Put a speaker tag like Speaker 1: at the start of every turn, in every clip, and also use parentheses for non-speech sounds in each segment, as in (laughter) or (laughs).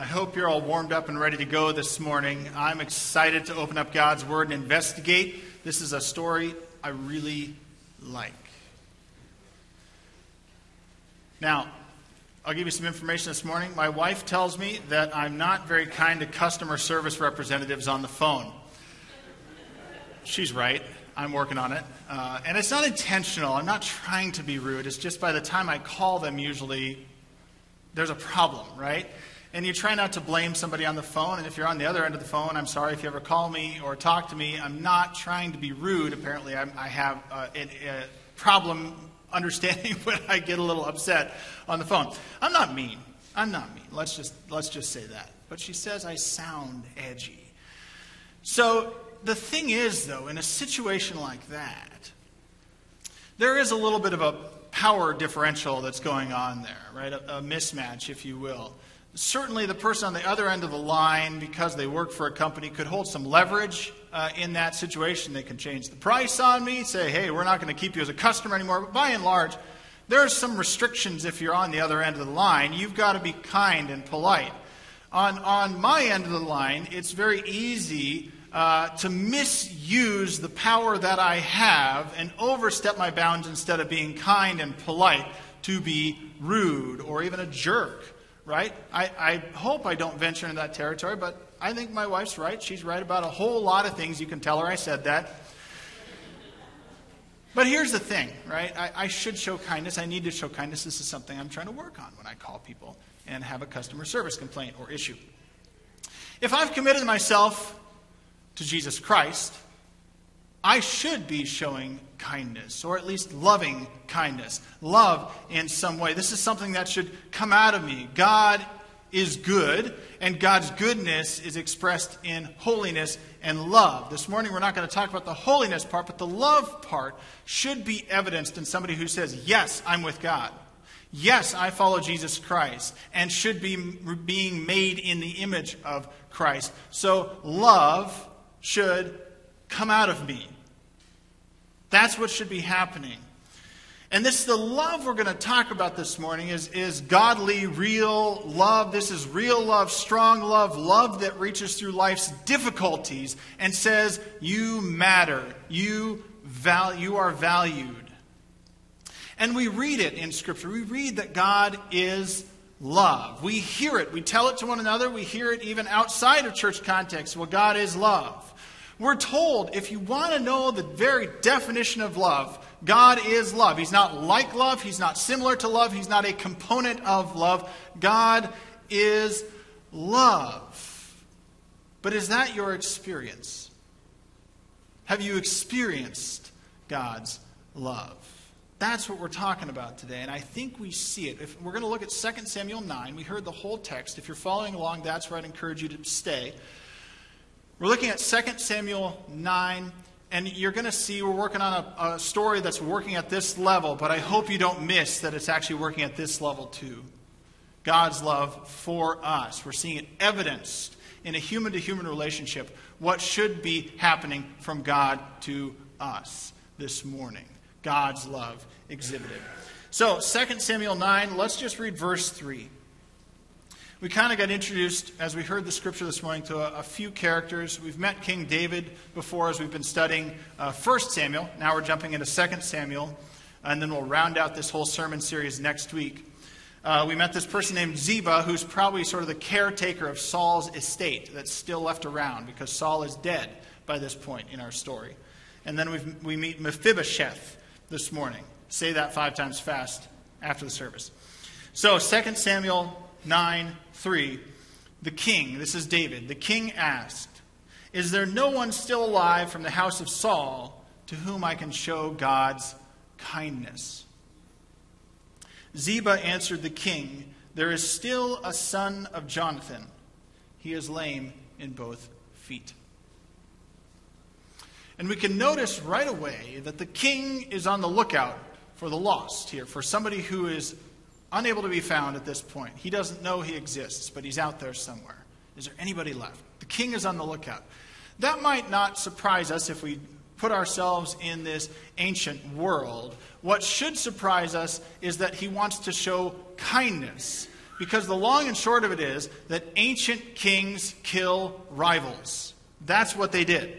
Speaker 1: I hope you're all warmed up and ready to go this morning. I'm excited to open up God's Word and investigate. This is a story I really like. Now, I'll give you some information this morning. My wife tells me that I'm not very kind to customer service representatives on the phone. She's right. I'm working on it. Uh, and it's not intentional. I'm not trying to be rude. It's just by the time I call them, usually there's a problem, right? And you try not to blame somebody on the phone. And if you're on the other end of the phone, I'm sorry if you ever call me or talk to me. I'm not trying to be rude. Apparently, I'm, i have uh, a, a problem (laughs) understanding (laughs) when I get a little upset on the phone. I'm not mean. I'm not mean. Let's just, let's just say that. But she says I sound edgy. So the thing is, though, in a situation like that, there is a little bit of a power differential that's going on there, right? A, a mismatch, if you will certainly the person on the other end of the line, because they work for a company, could hold some leverage uh, in that situation. They can change the price on me, say, hey, we're not going to keep you as a customer anymore. But by and large, there are some restrictions if you're on the other end of the line. You've got to be kind and polite. On, on my end of the line, it's very easy uh, to misuse the power that I have and overstep my bounds instead of being kind and polite to be rude or even a jerk right? I, I hope I don't venture into that territory, but I think my wife's right. She's right about a whole lot of things. You can tell her I said that. But here's the thing, right? I, I, should show kindness. I need to show kindness. This is something I'm trying to work on when I call people and have a customer service complaint or issue. If I've committed myself to Jesus Christ, I should be showing kindness, or at least loving kindness. Love in some way. This is something that should come out of me. God is good, and God's goodness is expressed in holiness and love. This morning, we're not going to talk about the holiness part, but the love part should be evidenced in somebody who says, Yes, I'm with God. Yes, I follow Jesus Christ, and should be being made in the image of Christ. So, love should come out of me. That's what should be happening. And this, the love we're going to talk about this morning is, is godly, real love. This is real love, strong love, love that reaches through life's difficulties and says, You matter. You, val- you are valued. And we read it in Scripture. We read that God is love. We hear it. We tell it to one another. We hear it even outside of church context. Well, God is love. We're told if you want to know the very definition of love, God is love. He's not like love, He's not similar to love, He's not a component of love. God is love. But is that your experience? Have you experienced God's love? That's what we're talking about today, and I think we see it. If we're going to look at 2 Samuel 9, we heard the whole text. If you're following along, that's where I'd encourage you to stay. We're looking at 2 Samuel 9, and you're going to see we're working on a, a, story that's working at this level, but I hope you don't miss that it's actually working at this level too. God's love for us. We're seeing it evidenced in a human to human relationship, what should be happening from God to us this morning. God's love exhibited. So, 2 Samuel 9, let's just read verse 3 we kind of got introduced, as we heard the scripture this morning, to a, a, few characters. We've met King David before as we've been studying uh, 1 Samuel. Now we're jumping into 2 Samuel, and then we'll round out this whole sermon series next week. Uh, we met this person named Ziba, who's probably sort of the caretaker of Saul's estate that's still left around because Saul is dead by this point in our story. And then we we meet Mephibosheth this morning. Say that five times fast after the service. So, 2 Samuel 9 3, the king, this is David, the king asked, Is there no one still alive from the house of Saul to whom I can show God's kindness? Ziba answered the king, There is still a son of Jonathan. He is lame in both feet. And we can notice right away that the king is on the lookout for the lost here, for somebody who is unable to be found at this point. He doesn't know he exists, but he's out there somewhere. Is there anybody left? The king is on the lookout. That might not surprise us if we put ourselves in this ancient world. What should surprise us is that he wants to show kindness Because the long and short of it is that ancient kings kill rivals. That's what they did.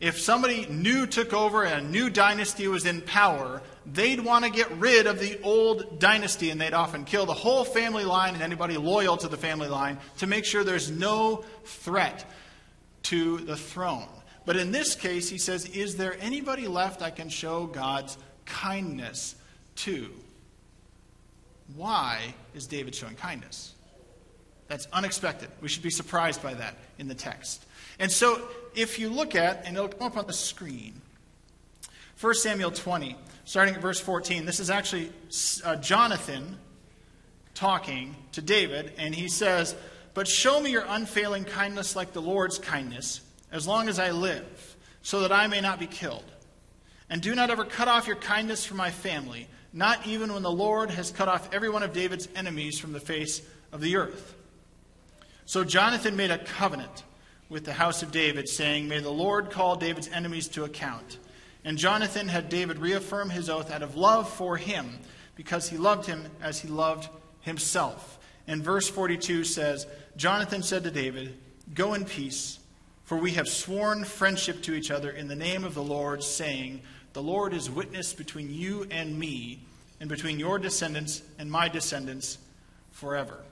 Speaker 1: If somebody new took over and a new dynasty was in power, they'd want to get rid of the old dynasty and they'd often kill the whole family line and anybody loyal to the family line to make sure there's no threat to the throne. But in this case, he says, Is there anybody left I can show God's kindness to? Why is David showing kindness? That's unexpected. We should be surprised by that in the text. And so, if you look at, and it'll come up on the screen, 1 Samuel 20, starting at verse 14, this is actually uh, Jonathan talking to David, and he says, But show me your unfailing kindness like the Lord's kindness, as long as I live, so that I may not be killed. And do not ever cut off your kindness from my family, not even when the Lord has cut off every one of David's enemies from the face of the earth. So Jonathan made a covenant with the house of David, saying, May the Lord call David's enemies to account. And Jonathan had David reaffirm his oath out of love for him, because he loved him as he loved himself. And verse 42 says, Jonathan said to David, Go in peace, for we have sworn friendship to each other in the name of the Lord, saying, The Lord is witness between you and me, and between your descendants and my descendants forever.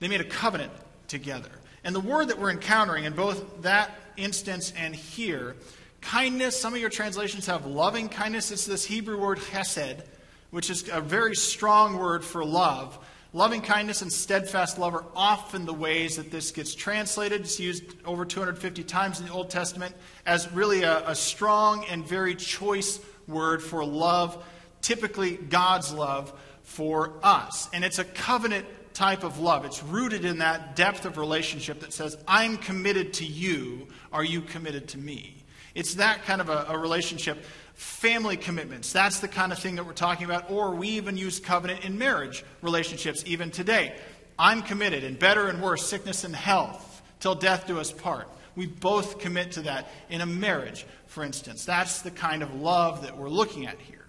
Speaker 1: They made a covenant together. And the word that we're encountering in both that instance and here, kindness, some of your translations have loving kindness. It's this Hebrew word hesed, which is a very strong word for love. Loving kindness and steadfast love are often the ways that this gets translated. It's used over 250 times in the Old Testament as really a, a strong and very choice word for love, typically God's love for us. And it's a covenant type of love. It's rooted in that depth of relationship that says, I'm committed to you. Are you committed to me? It's that kind of a, a, relationship. Family commitments, that's the kind of thing that we're talking about. Or we even use covenant in marriage relationships, even today. I'm committed in better and worse, sickness and health, till death do us part. We both commit to that in a marriage, for instance. That's the kind of love that we're looking at here.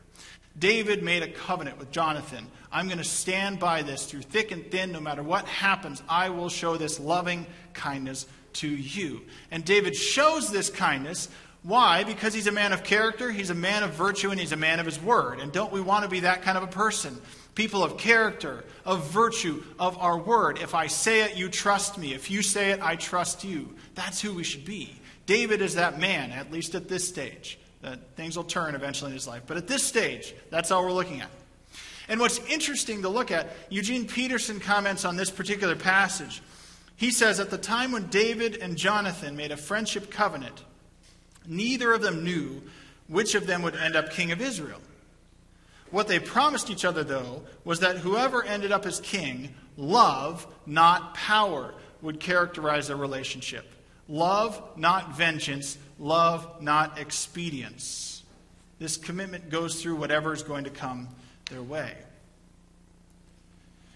Speaker 1: David made a covenant with Jonathan. I'm going to stand by this through thick and thin. No matter what happens, I will show this loving kindness to you. And David shows this kindness. Why? Because he's a man of character, he's a man of virtue, and he's a man of his word. And don't we want to be that kind of a person? People of character, of virtue, of our word. If I say it, you trust me. If you say it, I trust you. That's who we should be. David is that man, at least at this stage that things will turn eventually in his life. But at this stage, that's all we're looking at. And what's interesting to look at, Eugene Peterson comments on this particular passage. He says, At the time when David and Jonathan made a friendship covenant, neither of them knew which of them would end up king of Israel. What they promised each other, though, was that whoever ended up as king, love, not power, would characterize their relationship. Love, not vengeance. Love, not expedience. This commitment goes through whatever is going to come their way.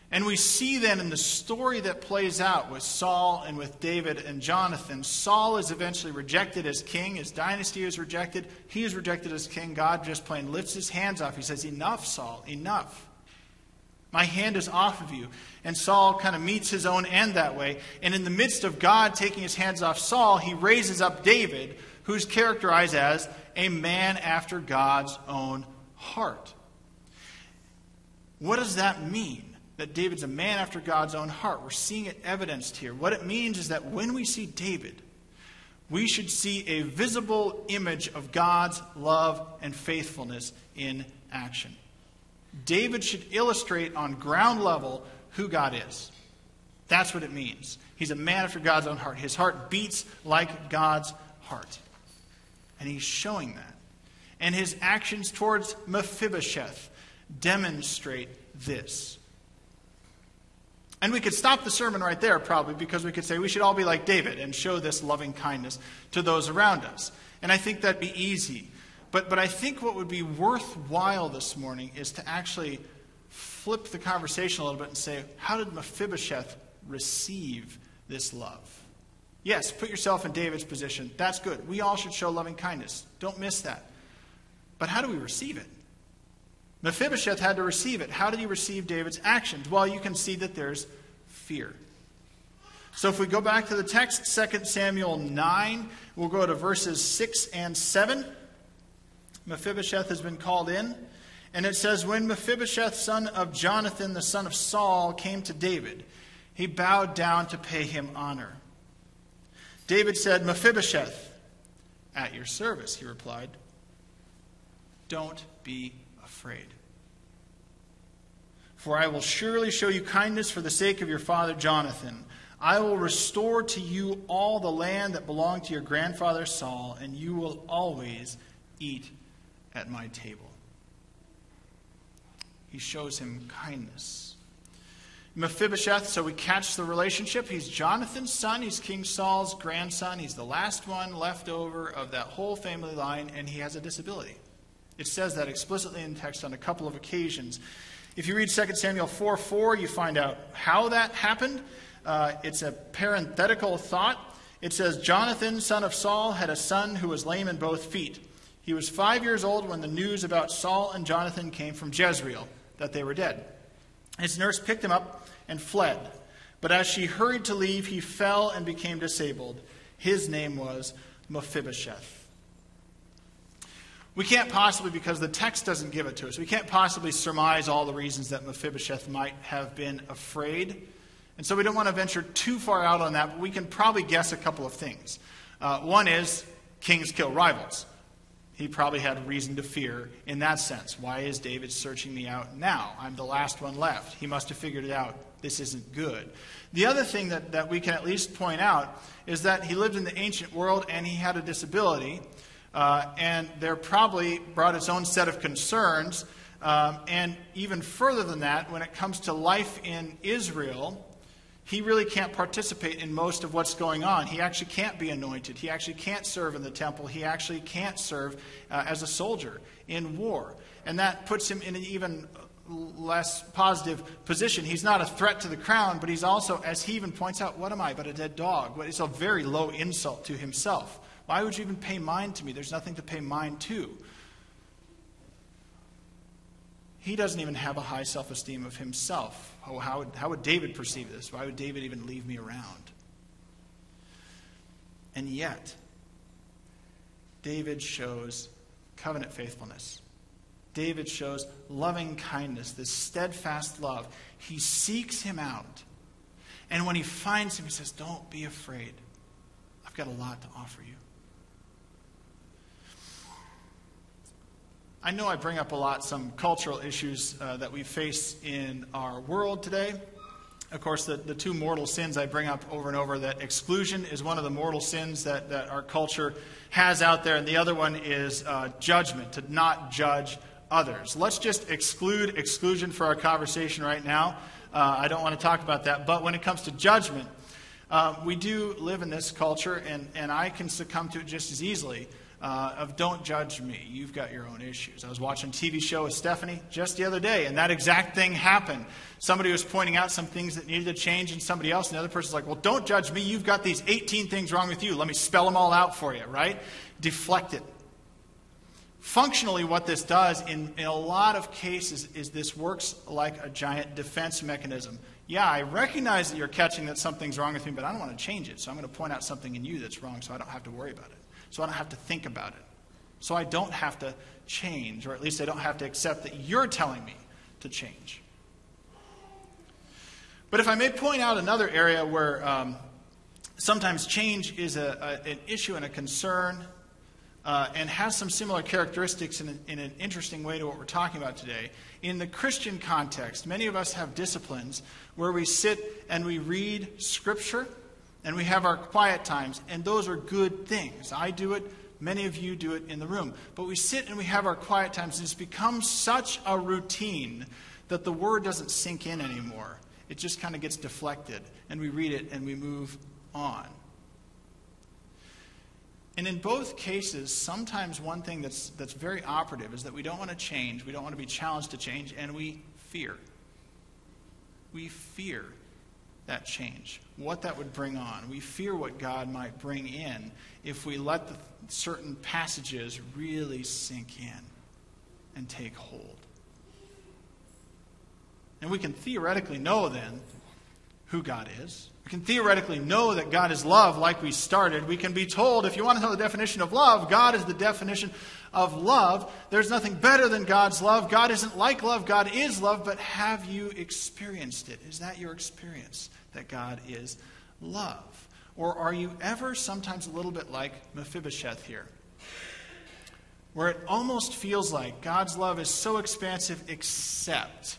Speaker 1: And we see then in the story that plays out with Saul and with David and Jonathan, Saul is eventually rejected as king. His dynasty is rejected. He is rejected as king. God just plain lifts his hands off. He says, Enough, Saul, enough. My hand is off of you. And Saul kind of meets his own end that way. And in the midst of God taking his hands off Saul, he raises up David, who's characterized as a man after God's own heart. What does that mean? That David's a man after God's own heart. We're seeing it evidenced here. What it means is that when we see David, we should see a visible image of God's love and faithfulness in action. David should illustrate on ground level who God is. That's what it means. He's a man after God's own heart. His heart beats like God's heart. And he's showing that. And his actions towards Mephibosheth demonstrate this. And we could stop the sermon right there, probably, because we could say we should all be like David and show this loving kindness to those around us. And I think that'd be easy. But, but I think what would be worthwhile this morning is to actually flip the conversation a little bit and say, how did Mephibosheth receive this love? Yes, put yourself in David's position. That's good. We all should show loving kindness. Don't miss that. But how do we receive it? Mephibosheth had to receive it. How did he receive David's actions? Well, you can see that there's fear. So if we go back to the text, 2 Samuel 9, we'll go to verses 6 and 7. Mephibosheth has been called in. And it says, When Mephibosheth, son of Jonathan, the son of Saul, came to David, he bowed down to pay him honor. David said, Mephibosheth, at your service, he replied. Don't be afraid. For I will surely show you kindness for the sake of your father Jonathan. I will restore to you all the land that belonged to your grandfather Saul, and you will always eat at my table. He shows him kindness. Mephibosheth, so we catch the relationship. He's Jonathan's son. He's King Saul's grandson. He's the last one left over of that whole family line, and he has a disability. It says that explicitly in text on a couple of occasions. If you read 2 Samuel 4 4, you find out how that happened. Uh, it's a parenthetical thought. It says, Jonathan, son of Saul, had a son who was lame in both feet. He was five years old when the news about Saul and Jonathan came from Jezreel, that they were dead. His nurse picked him up and fled. But as she hurried to leave, he fell and became disabled. His name was Mephibosheth. We can't possibly, because the text doesn't give it to us, we can't possibly surmise all the reasons that Mephibosheth might have been afraid. And so we don't want to venture too far out on that, but we can probably guess a couple of things. Uh, one is kings kill rivals. He probably had reason to fear in that sense. Why is David searching me out now? I'm the last one left. He must have figured it out. This isn't good. The other thing that, that we can at least point out is that he lived in the ancient world and he had a disability. Uh, and there probably brought its own set of concerns. Um, and even further than that, when it comes to life in Israel, he really can't participate in most of what's going on. He actually can't be anointed. He actually can't serve in the temple. He actually can't serve uh, as a soldier in war. And that puts him in an even less positive position. He's not a threat to the crown, but he's also, as he even points out, what am I but a dead dog? It's a very low insult to himself. Why would you even pay mind to me? There's nothing to pay mind to. He doesn't even have a high self esteem of himself. Oh, how would, how would David perceive this? Why would David even leave me around? And yet, David shows covenant faithfulness. David shows loving kindness, this steadfast love. He seeks him out. And when he finds him, he says, Don't be afraid. I've got a lot to offer you. I know I bring up a lot some cultural issues uh, that we face in our world today. Of course, the, the two mortal sins I bring up over and over that exclusion is one of the mortal sins that, that our culture has out there, and the other one is uh, judgment, to not judge others. Let's just exclude exclusion for our conversation right now. Uh, I don't want to talk about that. But when it comes to judgment, uh, we do live in this culture, and, and I can succumb to it just as easily uh, of don't judge me. You've got your own issues. I was watching a TV show with Stephanie just the other day, and that exact thing happened. Somebody was pointing out some things that needed to change in somebody else, and the other person's like, Well, don't judge me. You've got these 18 things wrong with you. Let me spell them all out for you, right? Deflect it. Functionally, what this does in, in a lot of cases is this works like a giant defense mechanism. Yeah, I recognize that you're catching that something's wrong with me, but I don't want to change it. So I'm going to point out something in you that's wrong so I don't have to worry about it so I don't have to think about it. So I don't have to change, or at least I don't have to accept that you're telling me to change. But if I may point out another area where um, sometimes change is a, a, an issue and a concern uh, and has some similar characteristics in, in an interesting way to what we're talking about today. In the Christian context, many of us have disciplines where we sit and we read Scripture and we have our quiet times, and those are good things. I do it, many of you do it in the room. But we sit and we have our quiet times, and it's become such a routine that the word doesn't sink in anymore. It just kind of gets deflected, and we read it and we move on. And in both cases, sometimes one thing that's, that's very operative is that we don't want to change, we don't want to be challenged to change, and we fear. We fear that change, what that would bring on. We fear what God might bring in if we let the certain passages really sink in and take hold. And we can theoretically know then who God is. We can theoretically know that God is love like we started. We can be told, if you want to know the definition of love, God is the definition of love. There's nothing better than God's love. God isn't like love, God is love, but have you experienced it? Is that your experience, that God is love? Or are you ever sometimes a little bit like Mephibosheth here? Where it almost feels like God's love is so expansive, except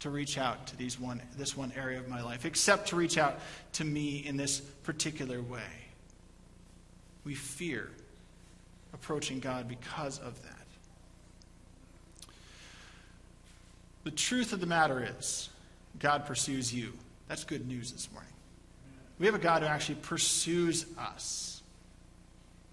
Speaker 1: to reach out to these one, this one area of my life, except to reach out to me in this particular way. We fear approaching God because of that. The truth of the matter is, God pursues you. That's good news this morning. We have a God who actually pursues us.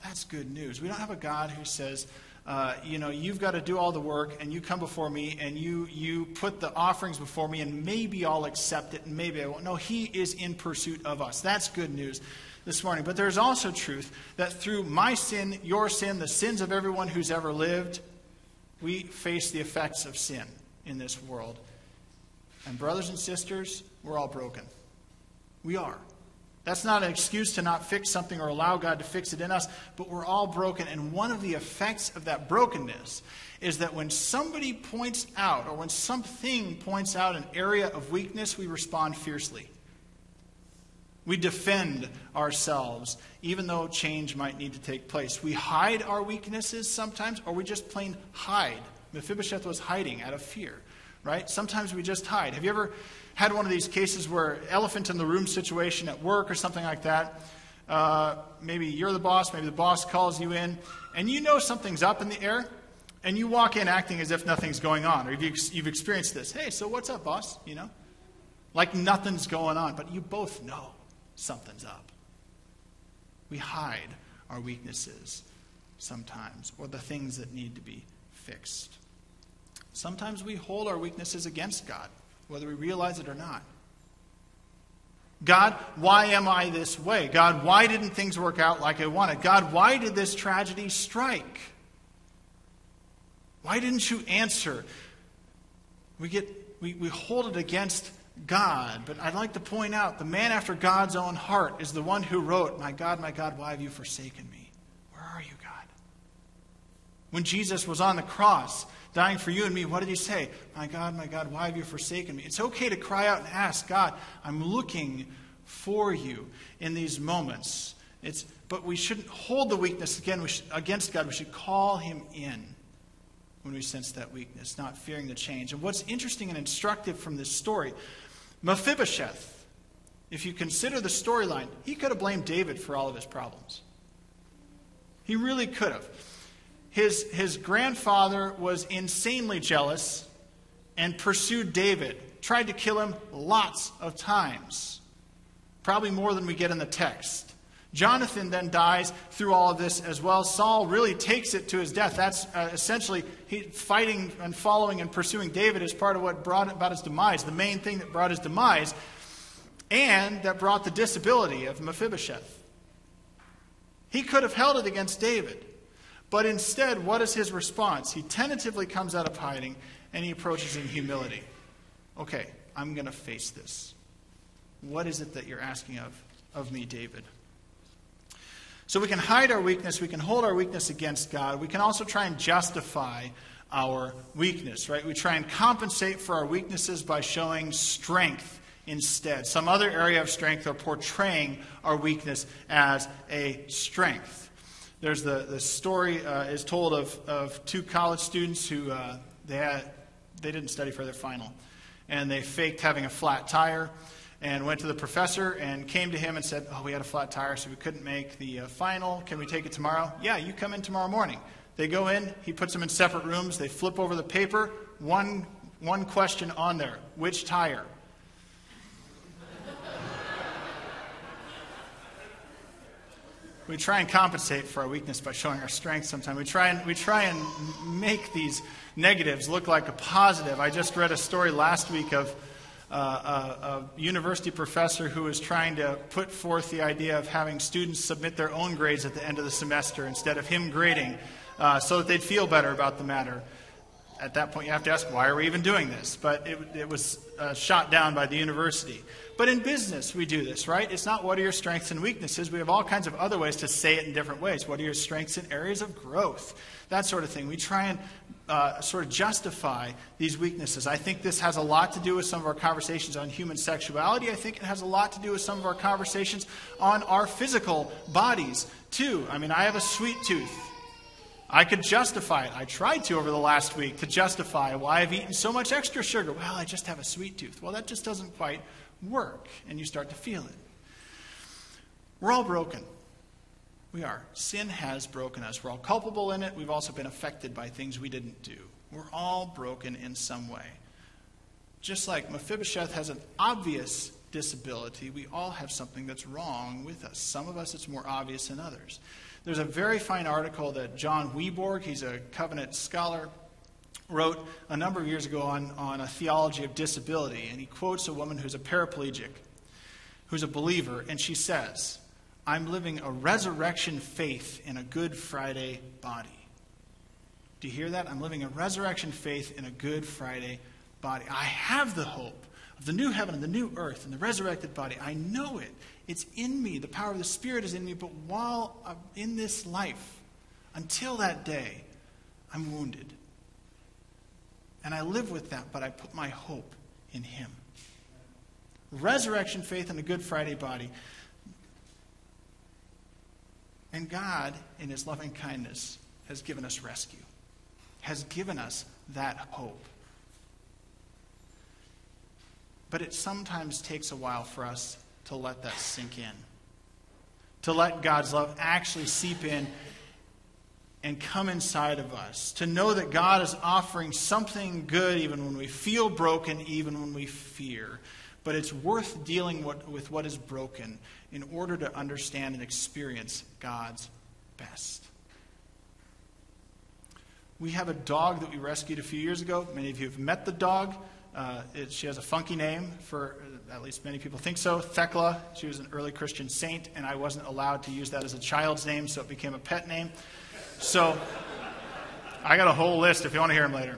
Speaker 1: That's good news. We don't have a God who says, uh, you know, you've got to do all the work, and you come before me, and you you put the offerings before me, and maybe I'll accept it, and maybe I won't. No, He is in pursuit of us. That's good news this morning. But there's also truth that through my sin, your sin, the sins of everyone who's ever lived, we face the effects of sin in this world. And brothers and sisters, we're all broken. We are. That's not an excuse to not fix something or allow God to fix it in us, but we're all broken. And one of the effects of that brokenness is that when somebody points out or when something points out an area of weakness, we respond fiercely. We defend ourselves, even though change might need to take place. We hide our weaknesses sometimes, or we just plain hide. Mephibosheth was hiding out of fear, right? Sometimes we just hide. Have you ever had one of these cases where elephant in the room situation at work or something like that. Uh, maybe you're the boss, maybe the boss calls you in, and you know something's up in the air, and you walk in acting as if nothing's going on, or you've, you've experienced this. Hey, so what's up, boss? You know, like nothing's going on, but you both know something's up. We hide our weaknesses sometimes, or the things that need to be fixed. Sometimes we hold our weaknesses against God whether we realize it or not. God, why am I this way? God, why didn't things work out like I wanted? God, why did this tragedy strike? Why didn't you answer? We get we, we hold it against God, but I'd like to point out the man after God's own heart is the one who wrote, My God, my God, why have you forsaken me? Where are you, God? When Jesus was on the cross, dying for you and me, what did he say? My God, my God, why have you forsaken me? It's okay to cry out and ask, God, I'm looking for you in these moments. It's, but we shouldn't hold the weakness again against God. We should call him in when we sense that weakness, not fearing the change. And what's interesting and instructive from this story, Mephibosheth, if you consider the storyline, he could have blamed David for all of his problems. He really could have his, his grandfather was insanely jealous and pursued David, tried to kill him lots of times, probably more than we get in the text. Jonathan then dies through all of this as well. Saul really takes it to his death. That's uh, essentially he, fighting and following and pursuing David is part of what brought about his demise, the main thing that brought his demise, and that brought the disability of Mephibosheth. He could have held it against David. But instead, what is his response? He tentatively comes out of hiding and he approaches in humility. Okay, I'm going to face this. What is it that you're asking of, of me, David? So we can hide our weakness, we can hold our weakness against God, we can also try and justify our weakness, right? We try and compensate for our weaknesses by showing strength instead, some other area of strength, or portraying our weakness as a strength. There's the, the story uh, is told of, of two college students who uh, they, had, they didn't study for their final. And they faked having a flat tire and went to the professor and came to him and said, Oh, we had a flat tire, so we couldn't make the uh, final. Can we take it tomorrow? Yeah, you come in tomorrow morning. They go in, he puts them in separate rooms, they flip over the paper, one, one question on there which tire? (laughs) we try and compensate for our weakness by showing our strength sometimes. We try and, we try and make these negatives look like a positive. I just read a story last week of a, a, university professor who was trying to put forth the idea of having students submit their own grades at the end of the semester instead of him grading uh, so that they'd feel better about the matter. at that point, you have to ask, why are we even doing this? But it, it was uh, shot down by the university. But in business, we do this, right? It's not what are your strengths and weaknesses. We have all kinds of other ways to say it in different ways. What are your strengths and areas of growth? That sort of thing. We try and uh, sort of justify these weaknesses. I think this has a lot to do with some of our conversations on human sexuality. I think it has a lot to do with some of our conversations on our physical bodies, too. I mean, I have a sweet tooth. I could justify it. I tried to over the last week to justify why I've eaten so much extra sugar. Well, I just have a sweet tooth. Well, that just doesn't quite work, and you start to feel it. We're all broken. We are. Sin has broken us. We're all culpable in it. We've also been affected by things we didn't do. We're all broken in some way. Just like Mephibosheth has an obvious disability, we all have something that's wrong with us. Some of us, it's more obvious than others. There's a very fine article that John Weborg, he's a covenant scholar, wrote a number of years ago on, on a theology of disability. And he quotes a woman who's a paraplegic, who's a believer, and she says, I'm living a resurrection faith in a Good Friday body. Do you hear that? I'm living a resurrection faith in a Good Friday body. I have the hope of the new heaven and the new earth and the resurrected body. I know it. It's in me. The power of the Spirit is in me. But while I'm in this life, until that day, I'm wounded. And I live with that, but I put my hope in Him. Resurrection faith and a Good Friday body. And God, in His loving kindness, has given us rescue, has given us that hope. But it sometimes takes a while for us to let that sink in, to let God's love actually seep in and come inside of us, to know that God is offering something good even when we feel broken, even when we fear. But it's worth dealing with what is broken in order to understand and experience God's best. We have a dog that we rescued a few years ago. Many of you have met the dog. Uh, it, she has a funky name, for at least many people think so. Thecla. She was an early Christian saint, and I wasn't allowed to use that as a child's name, so it became a pet name. So I got a whole list if you want to hear them later.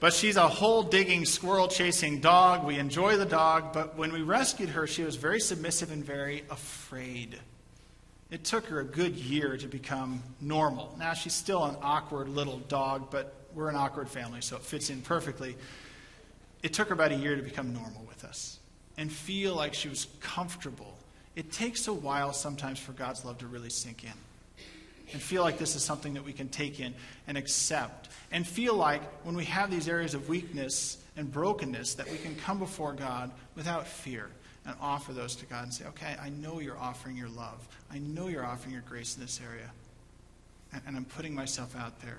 Speaker 1: But she's a hole digging, squirrel chasing dog. We enjoy the dog, but when we rescued her, she was very submissive and very afraid. It took her a good year to become normal. Now, she's still an awkward little dog, but we're an awkward family, so it fits in perfectly. It took her about a year to become normal with us and feel like she was comfortable. It takes a while sometimes for God's love to really sink in and feel like this is something that we can take in and accept. And feel like when we have these areas of weakness and brokenness, that we can come before God without fear and offer those to God and say, okay, I know you're offering your love. I know you're offering your grace in this area. And, and I'm putting myself out there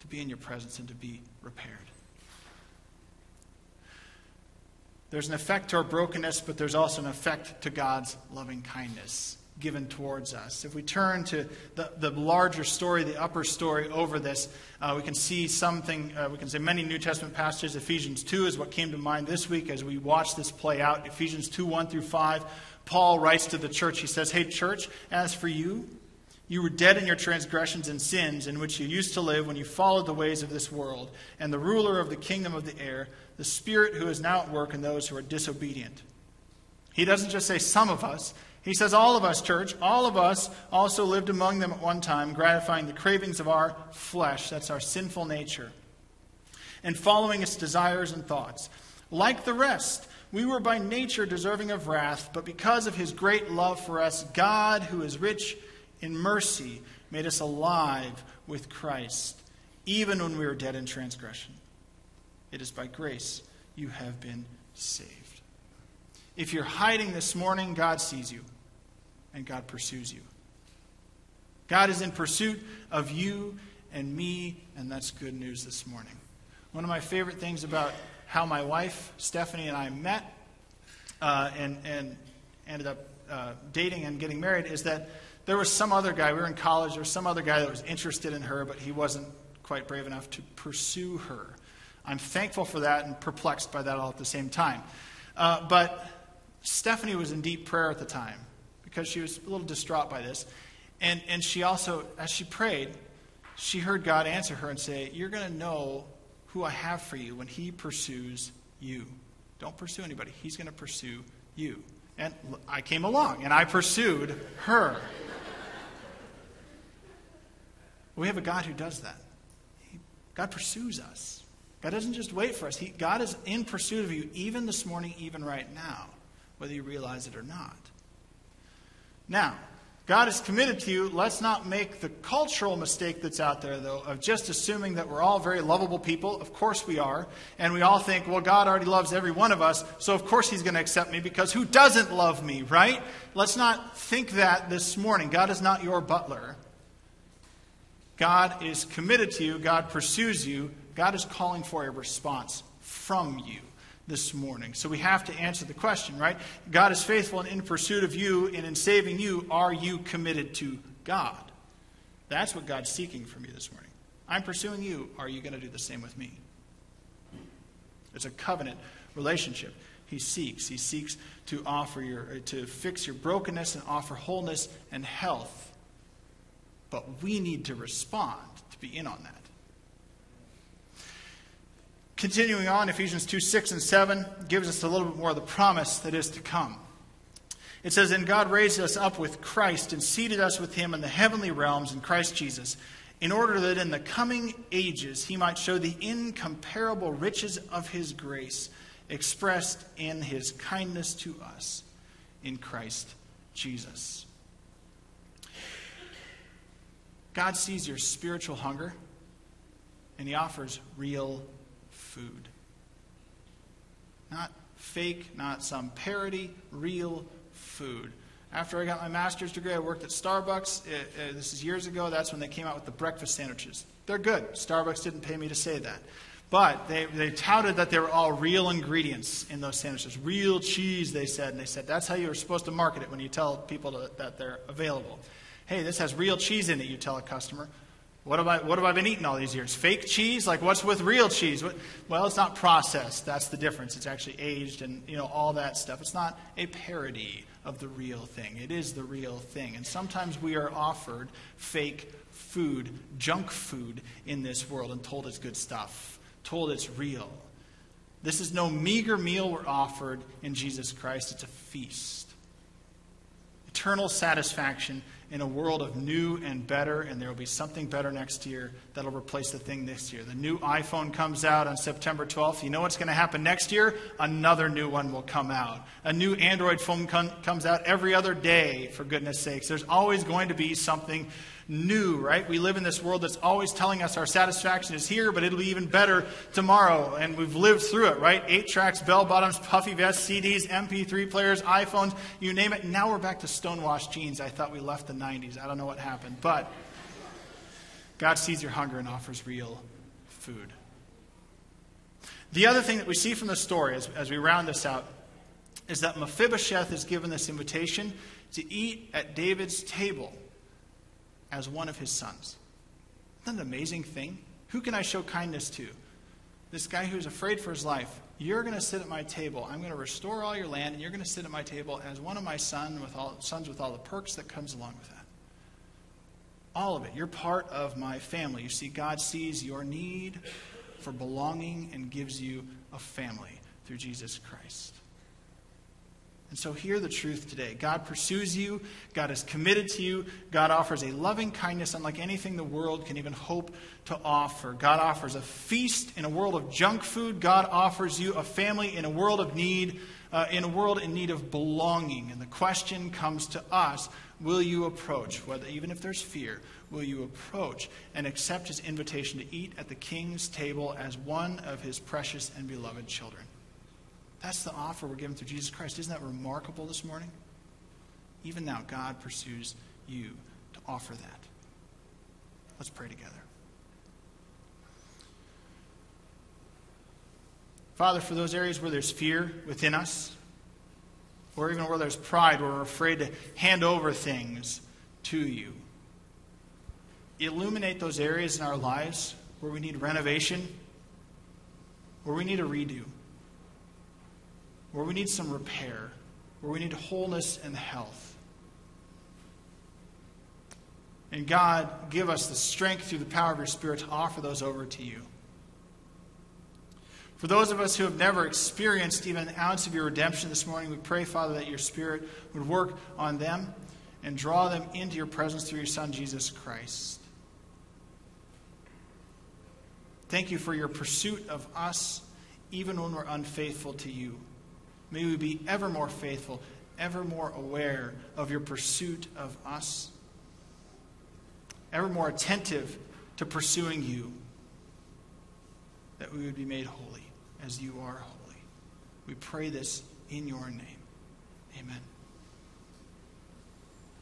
Speaker 1: to be in your presence and to be repaired. There's an effect to our brokenness, but there's also an effect to God's loving kindness given towards us. If we turn to the, the larger story, the upper story over this, uh, we can see something, uh, we can say many New Testament passages. Ephesians 2 is what came to mind this week as we watch this play out. Ephesians 2 1 through 5. Paul writes to the church, he says, Hey, church, as for you, you were dead in your transgressions and sins in which you used to live when you followed the ways of this world and the ruler of the kingdom of the air, the spirit who is now at work in those who are disobedient. He doesn't just say some of us, he says all of us, church, all of us also lived among them at one time, gratifying the cravings of our flesh, that's our sinful nature, and following its desires and thoughts. Like the rest, we were by nature deserving of wrath, but because of his great love for us, God, who is rich in mercy, made us alive with Christ, even when we were dead in transgression. It is by grace you have been saved. If you're hiding this morning, God sees you and God pursues you. God is in pursuit of you and me, and that's good news this morning. One of my favorite things about how my wife, Stephanie, and I met uh, and, and ended up uh, dating and getting married is that there was some other guy, we were in college, there was some other guy that was interested in her, but he wasn't quite brave enough to pursue her. I'm thankful for that and perplexed by that all at the same time. Uh, but Stephanie was in deep prayer at the time because she was a little distraught by this. And, and she also, as she prayed, she heard God answer her and say, You're going to know who I have for you when He pursues you. Don't pursue anybody, He's going to pursue you. And I came along and I pursued her. we have a God who does that. God pursues us. God doesn't just wait for us. He, God is in pursuit of you even this morning, even right now, whether you realize it or not. Now, God is committed to you. Let's not make the cultural mistake that's out there, though, of just assuming that we're all very lovable people. Of course we are. And we all think, well, God already loves every one of us, so of course He's going to accept me because who doesn't love me, right? Let's not think that this morning. God is not your butler. God is committed to you. God pursues you. God is calling for a response from you this morning. So we have to answer the question, right? God is faithful and in pursuit of you, and in saving you, are you committed to God? That's what God's seeking from you this morning. I'm pursuing you. Are you going to do the same with me? It's a covenant relationship. He seeks. He seeks to offer your to fix your brokenness and offer wholeness and health. But we need to respond to be in on that. Continuing on, Ephesians 2 6 and 7 gives us a little bit more of the promise that is to come. It says, And God raised us up with Christ and seated us with him in the heavenly realms in Christ Jesus, in order that in the coming ages he might show the incomparable riches of his grace expressed in his kindness to us in Christ Jesus. God sees your spiritual hunger and he offers real food. Not fake, not some parody, real food. After I got my master's degree, I worked at Starbucks. It, uh, this is years ago. That's when they came out with the breakfast sandwiches. They're good. Starbucks didn't pay me to say that. But they, they touted that they were all real ingredients in those sandwiches. Real cheese, they said. And they said that's how you were supposed to market it when you tell people to, that they're available. Hey, this has real cheese in it, you tell a customer. What have, I, what have I been eating all these years? Fake cheese? Like, what's with real cheese? What, well, it's not processed. That's the difference. It's actually aged and, you know, all that stuff. It's not a parody of the real thing. It is the real thing. And sometimes we are offered fake food, junk food in this world and told it's good stuff, told it's real. This is no meager meal we're offered in Jesus Christ. It's a feast. Eternal satisfaction in a world of new and better, and there will be something better next year that'll replace the thing this year. The new iPhone comes out on September 12th. You know what's going to happen next year? Another new one will come out. A new Android phone com- comes out every other day, for goodness sakes. There's always going to be something new, right? We live in this world that's always telling us our satisfaction is here, but it'll be even better tomorrow. And we've lived through it, right? Eight tracks, bell bottoms, puffy vests, CDs, MP3 players, iPhones, you name it. Now we're back to stonewashed jeans. I thought we left the 90s. I don't know what happened. But God sees your hunger and offers real food. The other thing that we see from the story as, as we round this out is that Mephibosheth is given this invitation to eat at David's table as one of his sons. Isn't that an amazing thing? Who can I show kindness to? This guy who's afraid for his life. You're going to sit at my table. I'm going to restore all your land, and you're going to sit at my table as one of my son with all, sons with all the perks that comes along with that. All of it. You're part of my family. You see, God sees your need for belonging and gives you a family through Jesus Christ. And so hear the truth today. God pursues you. God is committed to you. God offers a loving kindness unlike anything the world can even hope to offer. God offers a feast in a world of junk food. God offers you a family in a world of need, uh, in a world in need of belonging. And the question comes to us will you approach, whether even if there's fear, will you approach and accept his invitation to eat at the king's table as one of his precious and beloved children? That's the offer we're given through Jesus Christ. Isn't that remarkable this morning? Even now, God pursues you to offer that. Let's pray together. Father, for those areas where there's fear within us, or even where there's pride, where we're afraid to hand over things to you, illuminate those areas in our lives where we need renovation, where we need a redo where we need some repair, where we need wholeness and health. And God, give us the strength through the power of your Spirit to offer those over to you. For those of us who have never experienced even an ounce of your redemption this morning, we pray, Father, that your Spirit would work on them and draw them into your presence through your Son, Jesus Christ. Thank you for your pursuit of us, even when we're unfaithful to you. May we be ever more faithful, ever more aware of your pursuit of us, ever more attentive to pursuing you, that we would be made holy as you are holy. We pray this in your name.